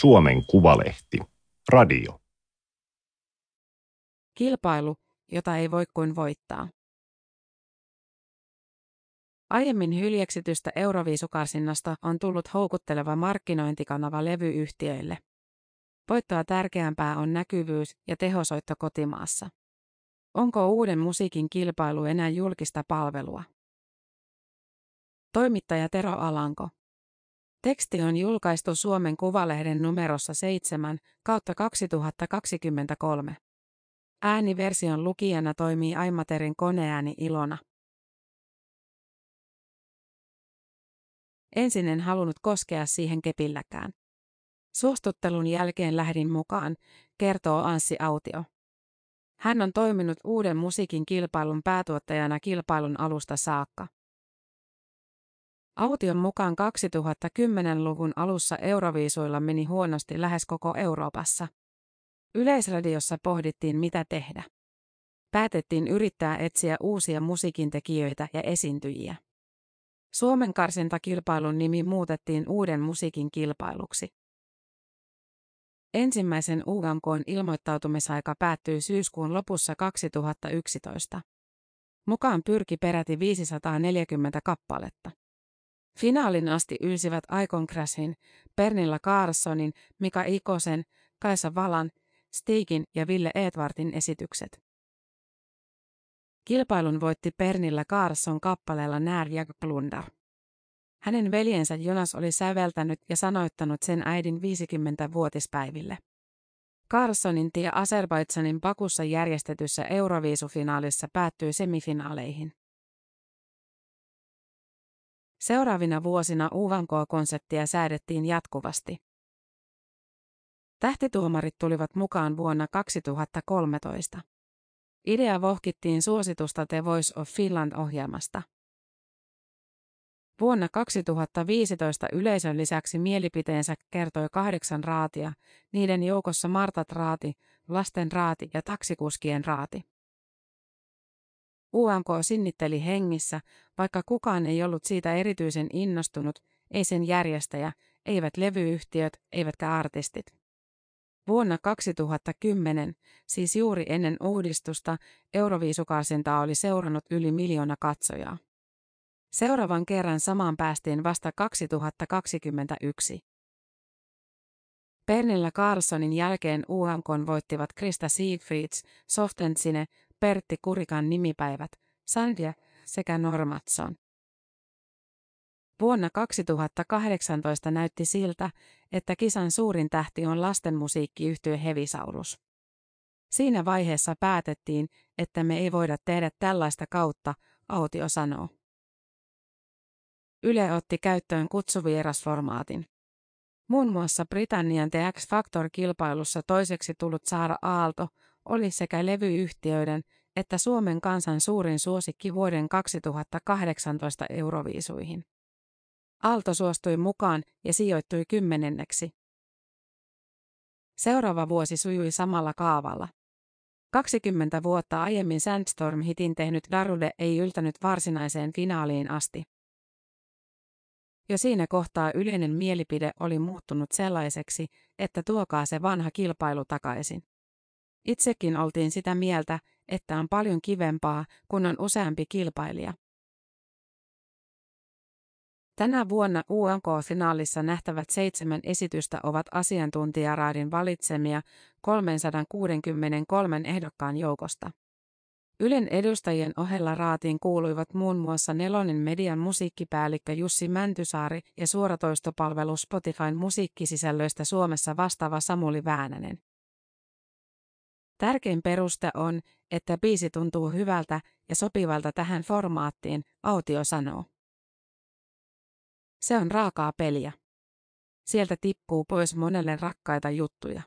Suomen Kuvalehti. Radio. Kilpailu, jota ei voi kuin voittaa. Aiemmin hyljeksitystä Euroviisukarsinnasta on tullut houkutteleva markkinointikanava levyyhtiöille. Voittoa tärkeämpää on näkyvyys ja tehosoitto kotimaassa. Onko uuden musiikin kilpailu enää julkista palvelua? Toimittaja Tero Alanko. Teksti on julkaistu Suomen Kuvalehden numerossa 7 kautta 2023. Ääniversion lukijana toimii Aimaterin koneääni Ilona. Ensin en halunnut koskea siihen kepilläkään. Suostuttelun jälkeen lähdin mukaan, kertoo Anssi Autio. Hän on toiminut uuden musiikin kilpailun päätuottajana kilpailun alusta saakka. Aution mukaan 2010-luvun alussa Euroviisuilla meni huonosti lähes koko Euroopassa. Yleisradiossa pohdittiin mitä tehdä. Päätettiin yrittää etsiä uusia musiikintekijöitä ja esiintyjiä. Suomen karsintakilpailun nimi muutettiin uuden musiikin kilpailuksi. Ensimmäisen UGMKn ilmoittautumisaika päättyi syyskuun lopussa 2011. Mukaan pyrki peräti 540 kappaletta. Finaalin asti ylsivät Aikon Crashin, Pernilla Carsonin, Mika Ikosen, Kaisa Valan, Stigin ja Ville Edvartin esitykset. Kilpailun voitti Pernilla Carson kappaleella När jag plundar. Hänen veljensä Jonas oli säveltänyt ja sanoittanut sen äidin 50-vuotispäiville. Carsonin tie Azerbaidsanin Bakussa järjestetyssä Euroviisufinaalissa päättyi semifinaaleihin. Seuraavina vuosina UVK-konseptia säädettiin jatkuvasti. Tähtituomarit tulivat mukaan vuonna 2013. Idea vohkittiin suositusta The Voice of Finland-ohjelmasta. Vuonna 2015 yleisön lisäksi mielipiteensä kertoi kahdeksan raatia, niiden joukossa Martat raati, lasten raati ja taksikuskien raati. UMK sinnitteli hengissä, vaikka kukaan ei ollut siitä erityisen innostunut, ei sen järjestäjä, eivät levyyhtiöt, eivätkä artistit. Vuonna 2010, siis juuri ennen uudistusta, Euroviisukarsintaa oli seurannut yli miljoona katsojaa. Seuraavan kerran samaan päästiin vasta 2021. Pernilla Carlsonin jälkeen UMK voittivat Krista Siegfrieds, Softentsine, Pertti Kurikan nimipäivät, Sandja sekä Normatson. Vuonna 2018 näytti siltä, että kisan suurin tähti on lastenmusiikkiyhtiö Hevisaurus. Siinä vaiheessa päätettiin, että me ei voida tehdä tällaista kautta, Autio sanoo. Yle otti käyttöön kutsuvierasformaatin. Muun muassa Britannian The X Factor-kilpailussa toiseksi tullut Saara Aalto oli sekä levyyhtiöiden että Suomen kansan suurin suosikki vuoden 2018 euroviisuihin. Aalto suostui mukaan ja sijoittui kymmenenneksi. Seuraava vuosi sujui samalla kaavalla. 20 vuotta aiemmin Sandstorm-hitin tehnyt Darude ei yltänyt varsinaiseen finaaliin asti. Jo siinä kohtaa yleinen mielipide oli muuttunut sellaiseksi, että tuokaa se vanha kilpailu takaisin. Itsekin oltiin sitä mieltä, että on paljon kivempaa, kun on useampi kilpailija. Tänä vuonna UMK-finaalissa nähtävät seitsemän esitystä ovat asiantuntijaraadin valitsemia 363 ehdokkaan joukosta. Ylen edustajien ohella raatiin kuuluivat muun muassa Nelonen median musiikkipäällikkö Jussi Mäntysaari ja suoratoistopalvelu Spotifyn musiikkisisällöistä Suomessa vastaava Samuli Väänänen. Tärkein peruste on, että biisi tuntuu hyvältä ja sopivalta tähän formaattiin, Autio sanoo. Se on raakaa peliä. Sieltä tippuu pois monelle rakkaita juttuja.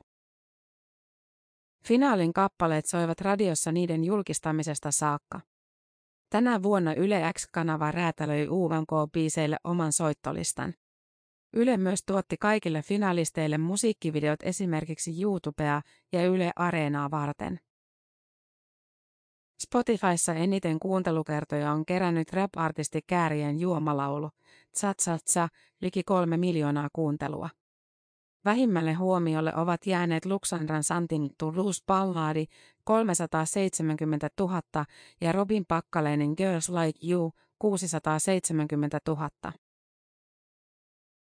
Finaalin kappaleet soivat radiossa niiden julkistamisesta saakka. Tänä vuonna Yle X-kanava räätälöi UMK-biiseille oman soittolistan. Yle myös tuotti kaikille finalisteille musiikkivideot esimerkiksi YouTubea ja Yle Areenaa varten. Spotifyssa eniten kuuntelukertoja on kerännyt rap-artisti Käärien juomalaulu, Tsa Tsa Tsa, liki kolme miljoonaa kuuntelua. Vähimmälle huomiolle ovat jääneet Luxandran Santin Toulouse Balladi 370 000 ja Robin Pakkaleinen Girls Like You 670 000.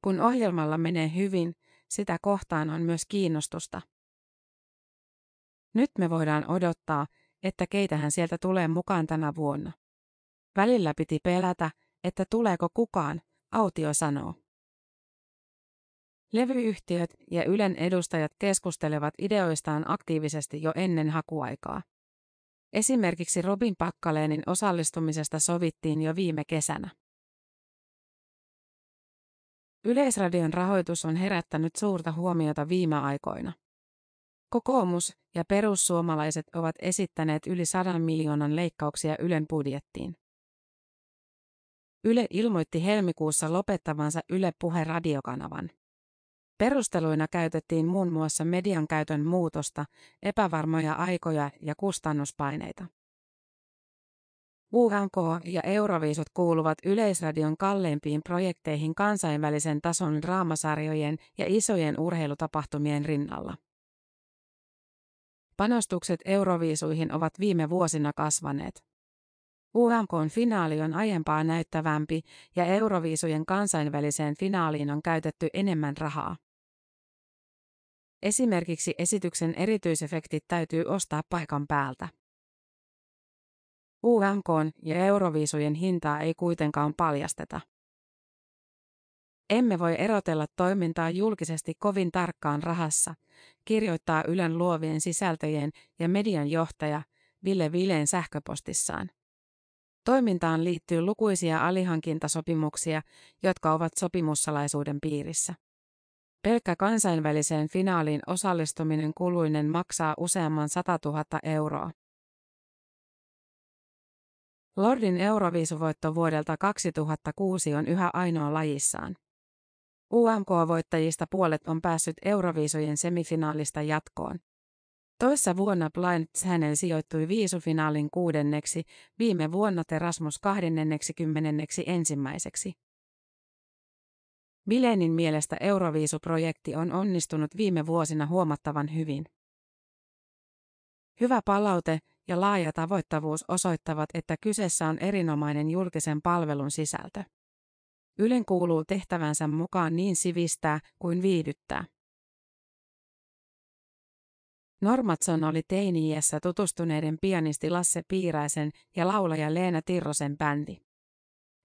Kun ohjelmalla menee hyvin, sitä kohtaan on myös kiinnostusta. Nyt me voidaan odottaa, että keitähän sieltä tulee mukaan tänä vuonna. Välillä piti pelätä, että tuleeko kukaan, Autio sanoo. Levyyhtiöt ja Ylen edustajat keskustelevat ideoistaan aktiivisesti jo ennen hakuaikaa. Esimerkiksi Robin Pakkaleenin osallistumisesta sovittiin jo viime kesänä. Yleisradion rahoitus on herättänyt suurta huomiota viime aikoina. Kokoomus ja perussuomalaiset ovat esittäneet yli sadan miljoonan leikkauksia Ylen budjettiin. Yle ilmoitti helmikuussa lopettavansa Yle Puhe radiokanavan. Perusteluina käytettiin muun muassa median käytön muutosta, epävarmoja aikoja ja kustannuspaineita. UHK ja Euroviisut kuuluvat Yleisradion kalleimpiin projekteihin kansainvälisen tason draamasarjojen ja isojen urheilutapahtumien rinnalla. Panostukset Euroviisuihin ovat viime vuosina kasvaneet. UMKn finaali on aiempaa näyttävämpi ja Euroviisujen kansainväliseen finaaliin on käytetty enemmän rahaa. Esimerkiksi esityksen erityisefektit täytyy ostaa paikan päältä. UMK ja Euroviisujen hintaa ei kuitenkaan paljasteta. Emme voi erotella toimintaa julkisesti kovin tarkkaan rahassa, kirjoittaa Ylen luovien sisältöjen ja median johtaja Ville Vileen sähköpostissaan. Toimintaan liittyy lukuisia alihankintasopimuksia, jotka ovat sopimussalaisuuden piirissä. Pelkkä kansainväliseen finaaliin osallistuminen kuluinen maksaa useamman 100 000 euroa. Lordin Euroviisuvoitto vuodelta 2006 on yhä ainoa lajissaan. UMK-voittajista puolet on päässyt Euroviisujen semifinaalista jatkoon. Toissa vuonna Blind Channel sijoittui viisufinaalin kuudenneksi, viime vuonna Terasmus 21. ensimmäiseksi. Bilenin mielestä Euroviisuprojekti on onnistunut viime vuosina huomattavan hyvin. Hyvä palaute ja laaja tavoittavuus osoittavat, että kyseessä on erinomainen julkisen palvelun sisältö. Ylen kuuluu tehtävänsä mukaan niin sivistää kuin viihdyttää. Normatson oli teini-iässä tutustuneiden pianisti Lasse Piiraisen ja laulaja Leena Tirrosen bändi.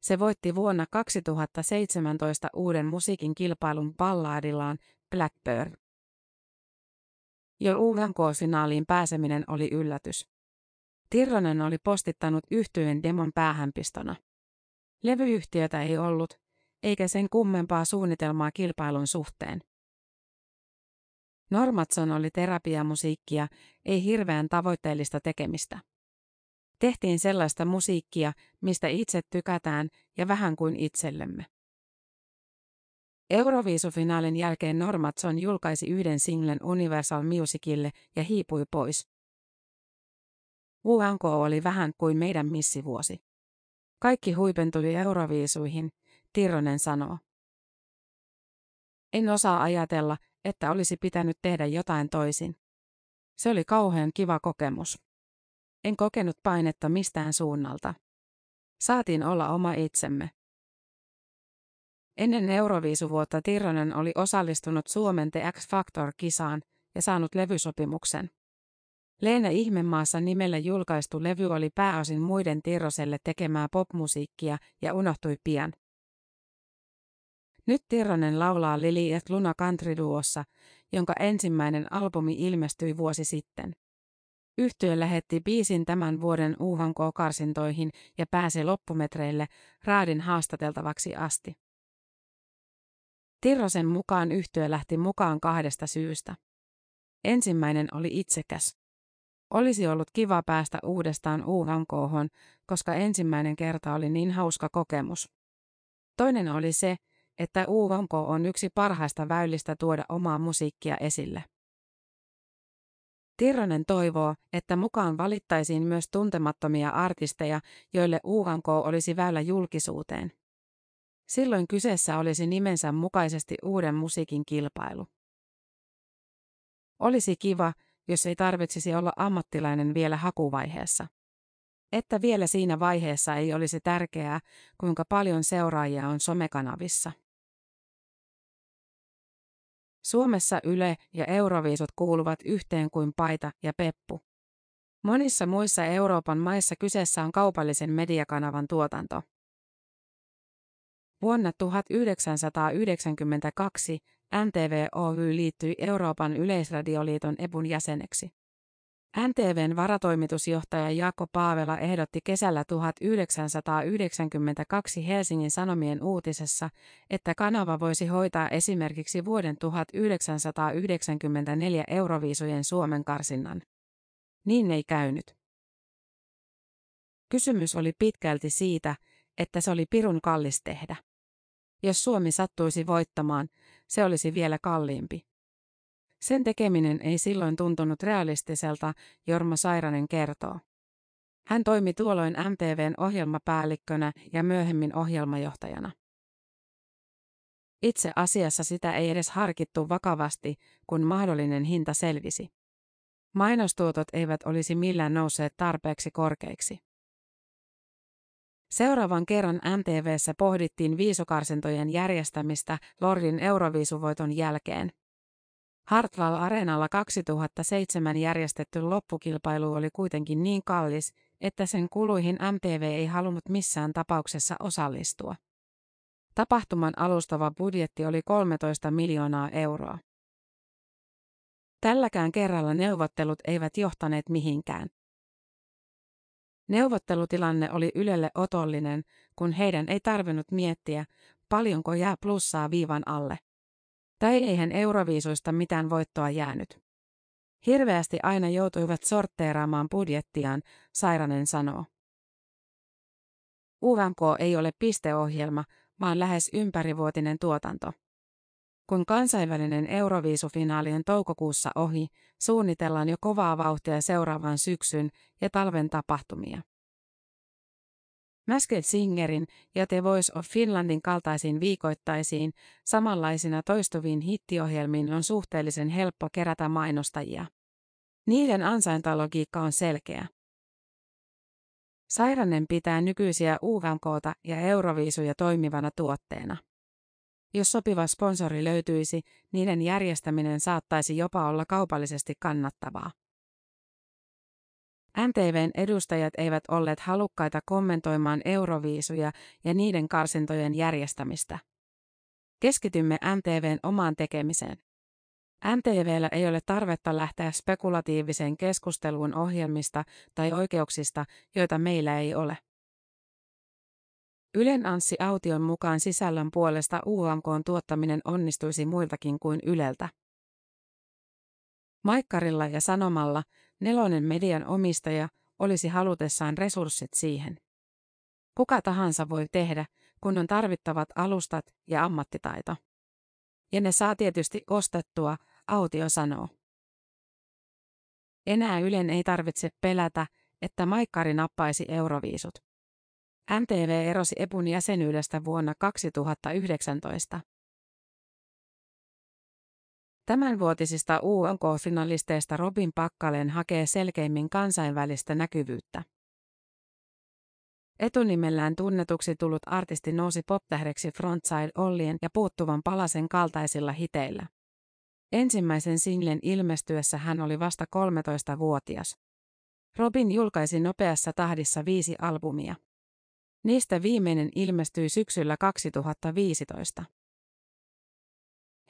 Se voitti vuonna 2017 uuden musiikin kilpailun ballaadillaan Blackbird. Jo UMK-finaaliin pääseminen oli yllätys. Tirronen oli postittanut yhtyeen demon päähänpistona. Levyyhtiötä ei ollut, eikä sen kummempaa suunnitelmaa kilpailun suhteen. Normatson oli terapiamusiikkia, ei hirveän tavoitteellista tekemistä. Tehtiin sellaista musiikkia, mistä itse tykätään ja vähän kuin itsellemme. Euroviisufinaalin jälkeen Normatson julkaisi yhden singlen Universal Musicille ja hiipui pois. UNK oli vähän kuin meidän missivuosi. Kaikki huipentui Euroviisuihin, Tironen sanoo. En osaa ajatella, että olisi pitänyt tehdä jotain toisin. Se oli kauhean kiva kokemus. En kokenut painetta mistään suunnalta. Saatiin olla oma itsemme. Ennen Euroviisuvuotta Tironen oli osallistunut Suomen The X Factor-kisaan ja saanut levysopimuksen. Leena Ihmemaassa nimellä julkaistu levy oli pääosin muiden Tiroselle tekemää popmusiikkia ja unohtui pian. Nyt Tirronen laulaa Lili et Luna Country-duossa, jonka ensimmäinen albumi ilmestyi vuosi sitten. Yhtiö lähetti biisin tämän vuoden UHK-karsintoihin ja pääsi loppumetreille raadin haastateltavaksi asti. Tirrosen mukaan yhtiö lähti mukaan kahdesta syystä. Ensimmäinen oli itsekäs. Olisi ollut kiva päästä uudestaan UHKhon, koska ensimmäinen kerta oli niin hauska kokemus. Toinen oli se, että UVK on yksi parhaista väylistä tuoda omaa musiikkia esille. Tirronen toivoo, että mukaan valittaisiin myös tuntemattomia artisteja, joille UVK olisi väylä julkisuuteen. Silloin kyseessä olisi nimensä mukaisesti uuden musiikin kilpailu. Olisi kiva, jos ei tarvitsisi olla ammattilainen vielä hakuvaiheessa. Että vielä siinä vaiheessa ei olisi tärkeää, kuinka paljon seuraajia on somekanavissa. Suomessa Yle ja Euroviisut kuuluvat yhteen kuin paita ja peppu. Monissa muissa Euroopan maissa kyseessä on kaupallisen mediakanavan tuotanto. Vuonna 1992 NTV Oy liittyi Euroopan yleisradioliiton EBUn jäseneksi. NTVn varatoimitusjohtaja Jaakko Paavela ehdotti kesällä 1992 Helsingin Sanomien uutisessa, että kanava voisi hoitaa esimerkiksi vuoden 1994 Euroviisujen Suomen karsinnan. Niin ei käynyt. Kysymys oli pitkälti siitä, että se oli pirun kallis tehdä. Jos Suomi sattuisi voittamaan, se olisi vielä kalliimpi. Sen tekeminen ei silloin tuntunut realistiselta, Jorma Sairanen kertoo. Hän toimi tuolloin MTVn ohjelmapäällikkönä ja myöhemmin ohjelmajohtajana. Itse asiassa sitä ei edes harkittu vakavasti, kun mahdollinen hinta selvisi. Mainostuotot eivät olisi millään nousseet tarpeeksi korkeiksi. Seuraavan kerran MTVssä pohdittiin viisukarsintojen järjestämistä Lordin euroviisuvoiton jälkeen. Hartwall Areenalla 2007 järjestetty loppukilpailu oli kuitenkin niin kallis, että sen kuluihin MTV ei halunnut missään tapauksessa osallistua. Tapahtuman alustava budjetti oli 13 miljoonaa euroa. Tälläkään kerralla neuvottelut eivät johtaneet mihinkään. Neuvottelutilanne oli Ylelle otollinen, kun heidän ei tarvinnut miettiä, paljonko jää plussaa viivan alle. Tai eihän euroviisuista mitään voittoa jäänyt. Hirveästi aina joutuivat sortteeraamaan budjettiaan, Sairanen sanoo. UVMK ei ole pisteohjelma, vaan lähes ympärivuotinen tuotanto. Kun kansainvälinen Euroviisufinaali on toukokuussa ohi, suunnitellaan jo kovaa vauhtia seuraavan syksyn ja talven tapahtumia. Masked Singerin ja The Voice of Finlandin kaltaisiin viikoittaisiin, samanlaisina toistuviin hittiohjelmiin on suhteellisen helppo kerätä mainostajia. Niiden ansaintalogiikka on selkeä. Sairanen pitää nykyisiä UVMKta ja Euroviisuja toimivana tuotteena. Jos sopiva sponsori löytyisi, niiden järjestäminen saattaisi jopa olla kaupallisesti kannattavaa. MTVn edustajat eivät olleet halukkaita kommentoimaan euroviisuja ja niiden karsintojen järjestämistä. Keskitymme MTVn omaan tekemiseen. MTVllä ei ole tarvetta lähteä spekulatiiviseen keskusteluun ohjelmista tai oikeuksista, joita meillä ei ole. Ylen Anssi Aution mukaan sisällön puolesta UMKn tuottaminen onnistuisi muiltakin kuin Yleltä. Maikkarilla ja Sanomalla nelonen median omistaja olisi halutessaan resurssit siihen. Kuka tahansa voi tehdä, kun on tarvittavat alustat ja ammattitaito. Ja ne saa tietysti ostettua, Autio sanoo. Enää Ylen ei tarvitse pelätä, että Maikkari nappaisi euroviisut. MTV erosi EPUn jäsenyydestä vuonna 2019. Tämänvuotisista UNK-finalisteista Robin Pakkalen hakee selkeimmin kansainvälistä näkyvyyttä. Etunimellään tunnetuksi tullut artisti nousi poptähdeksi Frontside Ollien ja puuttuvan palasen kaltaisilla hiteillä. Ensimmäisen singlen ilmestyessä hän oli vasta 13-vuotias. Robin julkaisi nopeassa tahdissa viisi albumia. Niistä viimeinen ilmestyi syksyllä 2015.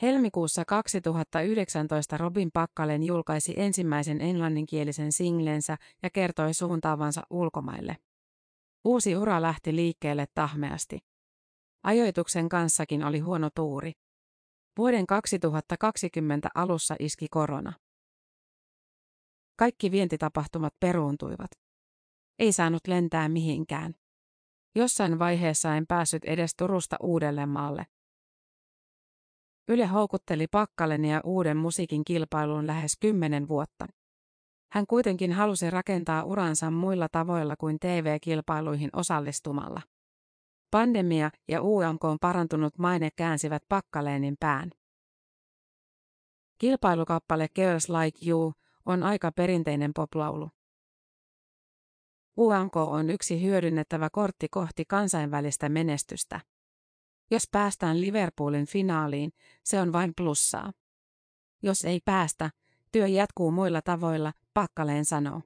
Helmikuussa 2019 Robin Pakkalen julkaisi ensimmäisen englanninkielisen singlensä ja kertoi suuntaavansa ulkomaille. Uusi ura lähti liikkeelle tahmeasti. Ajoituksen kanssakin oli huono tuuri. Vuoden 2020 alussa iski korona. Kaikki vientitapahtumat peruuntuivat. Ei saanut lentää mihinkään. Jossain vaiheessa en päässyt edes Turusta Uudellemaalle. Yle houkutteli Pakkalenia uuden musiikin kilpailuun lähes kymmenen vuotta. Hän kuitenkin halusi rakentaa uransa muilla tavoilla kuin TV-kilpailuihin osallistumalla. Pandemia ja UMK on parantunut maine käänsivät Pakkaleenin pään. Kilpailukappale Girls Like You on aika perinteinen poplaulu. UMK on yksi hyödynnettävä kortti kohti kansainvälistä menestystä. Jos päästään Liverpoolin finaaliin, se on vain plussaa. Jos ei päästä, työ jatkuu muilla tavoilla, Pakkaleen sanoo.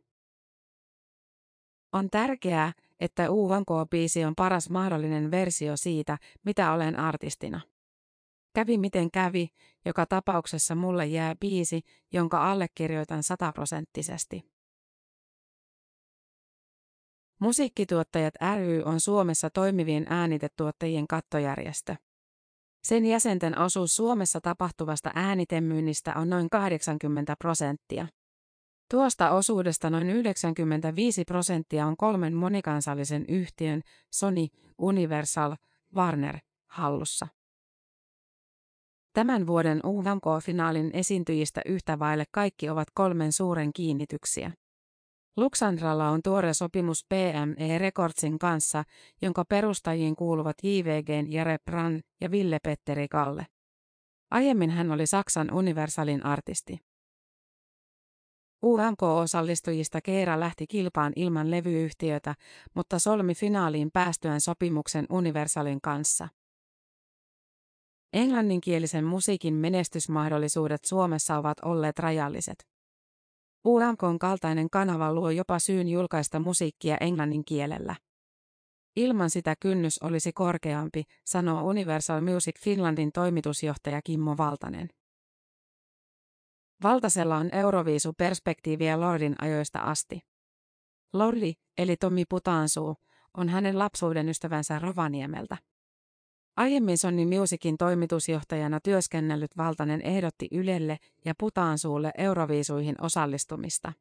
On tärkeää, että UMK-biisi on paras mahdollinen versio siitä, mitä olen artistina. Kävi miten kävi, joka tapauksessa mulle jää biisi, jonka allekirjoitan sataprosenttisesti. Musiikkituottajat ry on Suomessa toimivien äänitetuottajien kattojärjestö. Sen jäsenten osuus Suomessa tapahtuvasta äänitemyynnistä on noin 80 prosenttia. Tuosta osuudesta noin 95 prosenttia on kolmen monikansallisen yhtiön Sony, Universal, Warner hallussa. Tämän vuoden UMK-finaalin esiintyjistä yhtä vaille kaikki ovat kolmen suuren kiinnityksiä. Luxandralla on tuore sopimus PME Recordsin kanssa, jonka perustajiin kuuluvat JVGn Jere Brand ja Ville-Petteri Kalle. Aiemmin hän oli Saksan Universalin artisti. UMK-osallistujista Keera lähti kilpaan ilman levyyhtiötä, mutta solmi finaaliin päästyään sopimuksen Universalin kanssa. Englanninkielisen musiikin menestysmahdollisuudet Suomessa ovat olleet rajalliset. UMKn kaltainen kanava luo jopa syyn julkaista musiikkia englannin kielellä. Ilman sitä kynnys olisi korkeampi, sanoo Universal Music Finlandin toimitusjohtaja Kimmo Valtanen. Valtasella on Euroviisu-perspektiiviä Lordin ajoista asti. Lordi, eli Tommi Putansuu, on hänen lapsuuden ystävänsä Rovaniemeltä. Aiemmin Sony Musicin toimitusjohtajana työskennellyt Valtanen ehdotti Ylelle ja Putaansuulle Euroviisuihin osallistumista.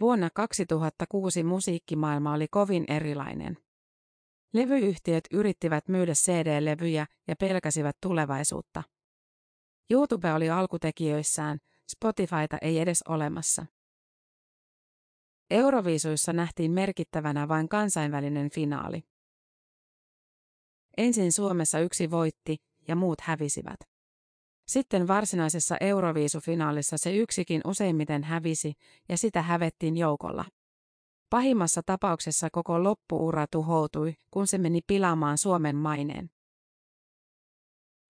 Vuonna 2006 musiikkimaailma oli kovin erilainen. Levyyhtiöt yrittivät myydä CD-levyjä ja pelkäsivät tulevaisuutta. YouTube oli alkutekijöissään, Spotifyta ei edes olemassa. Euroviisuissa nähtiin merkittävänä vain kansainvälinen finaali. Ensin Suomessa yksi voitti ja muut hävisivät. Sitten varsinaisessa Euroviisufinaalissa se yksikin useimmiten hävisi ja sitä hävettiin joukolla. Pahimmassa tapauksessa koko loppuura tuhoutui, kun se meni pilaamaan Suomen maineen.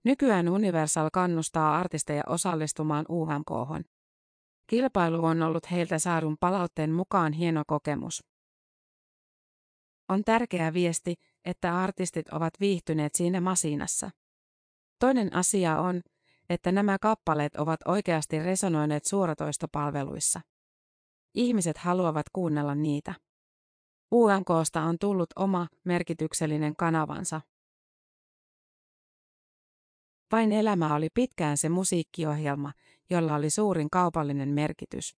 Nykyään Universal kannustaa artisteja osallistumaan UMK. Kilpailu on ollut heiltä saadun palautteen mukaan hieno kokemus. On tärkeä viesti, että artistit ovat viihtyneet siinä masinassa. Toinen asia on, että nämä kappaleet ovat oikeasti resonoineet suoratoistopalveluissa. Ihmiset haluavat kuunnella niitä. UMKsta on tullut oma, merkityksellinen kanavansa. Vain elämä oli pitkään se musiikkiohjelma, jolla oli suurin kaupallinen merkitys.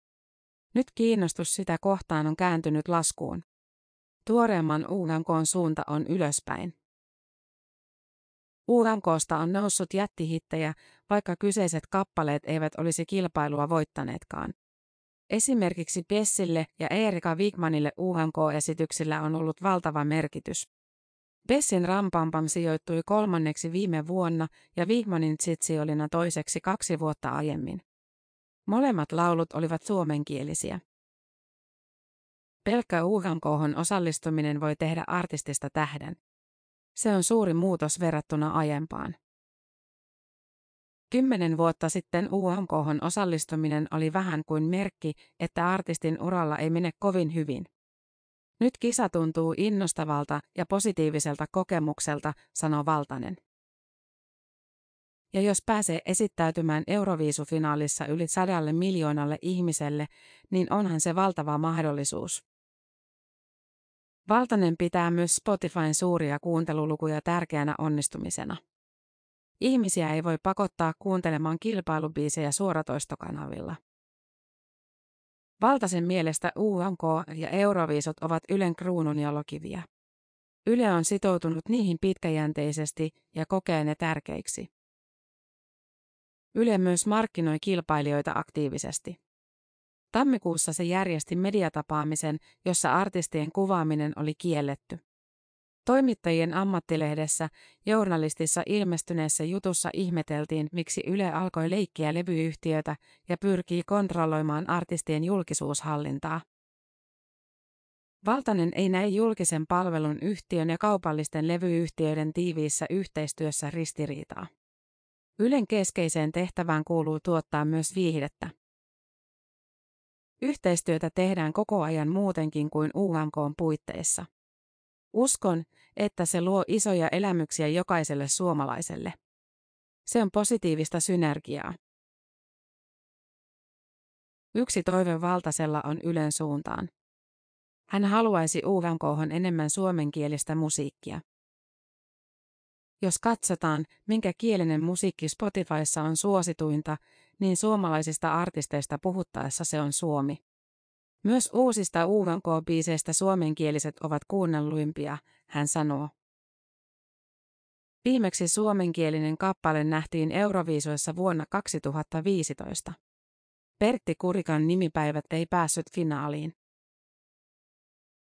Nyt kiinnostus sitä kohtaan on kääntynyt laskuun. Tuoreemman UMKn suunta on ylöspäin. UMKsta on noussut jättihittejä, vaikka kyseiset kappaleet eivät olisi kilpailua voittaneetkaan. Esimerkiksi Bessille ja Erika Wigmanille UMK-esityksillä on ollut valtava merkitys. Bessin Rampampam sijoittui kolmanneksi viime vuonna ja Wigmanin Tsitsiolina toiseksi kaksi vuotta aiemmin. Molemmat laulut olivat suomenkielisiä. Pelkkä UMKhon osallistuminen voi tehdä artistista tähden. Se on suuri muutos verrattuna aiempaan. Kymmenen vuotta sitten UMKhon osallistuminen oli vähän kuin merkki, että artistin uralla ei mene kovin hyvin. Nyt kisa tuntuu innostavalta ja positiiviselta kokemukselta, sanoo Valtanen. Ja jos pääsee esittäytymään Euroviisufinaalissa yli sadalle miljoonalle ihmiselle, niin onhan se valtava mahdollisuus. Valtanen pitää myös Spotifyn suuria kuuntelulukuja tärkeänä onnistumisena. Ihmisiä ei voi pakottaa kuuntelemaan kilpailubiisejä suoratoistokanavilla. Valtasen mielestä UMK ja Euroviisot ovat Ylen kruununjalokiviä. Yle on sitoutunut niihin pitkäjänteisesti ja kokee ne tärkeiksi. Yle myös markkinoi kilpailijoita aktiivisesti. Tammikuussa se järjesti mediatapaamisen, jossa artistien kuvaaminen oli kielletty. Toimittajien ammattilehdessä journalistissa ilmestyneessä jutussa ihmeteltiin, miksi Yle alkoi leikkiä levyyhtiötä ja pyrkii kontrolloimaan artistien julkisuushallintaa. Valtanen ei näe julkisen palvelun yhtiön ja kaupallisten levyyhtiöiden tiiviissä yhteistyössä ristiriitaa. Ylen keskeiseen tehtävään kuuluu tuottaa myös viihdettä. Yhteistyötä tehdään koko ajan muutenkin kuin UMK puitteissa. Uskon, että se luo isoja elämyksiä jokaiselle suomalaiselle. Se on positiivista synergiaa. Yksi toive Valtasella on Ylen suuntaan. Hän haluaisi UVMKhon enemmän suomenkielistä musiikkia. Jos katsotaan, minkä kielinen musiikki Spotifyssa on suosituinta, suomalaisista artisteista puhuttaessa se on suomi. Myös uusista UVK-biiseistä suomenkieliset ovat kuunnelluimpia, hän sanoo. Viimeksi suomenkielinen kappale nähtiin Euroviisoissa vuonna 2015. Pertti Kurikan nimipäivät ei päässyt finaaliin.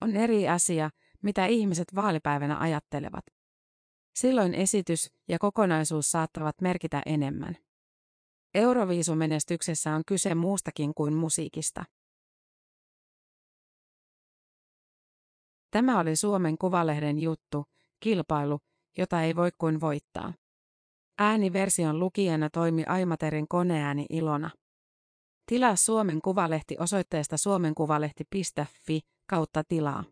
On eri asia, mitä ihmiset vaalipäivänä ajattelevat. Silloin esitys ja kokonaisuus saattavat merkitä enemmän. Euroviisumenestyksessä on kyse muustakin kuin musiikista. Tämä oli Suomen Kuvalehden juttu, kilpailu, jota ei voi kuin voittaa. Ääniversion lukijana toimi Aimaterin koneääni Ilona. Tilaa Suomen Kuvalehti osoitteesta suomenkuvalehti.fi kautta tilaa.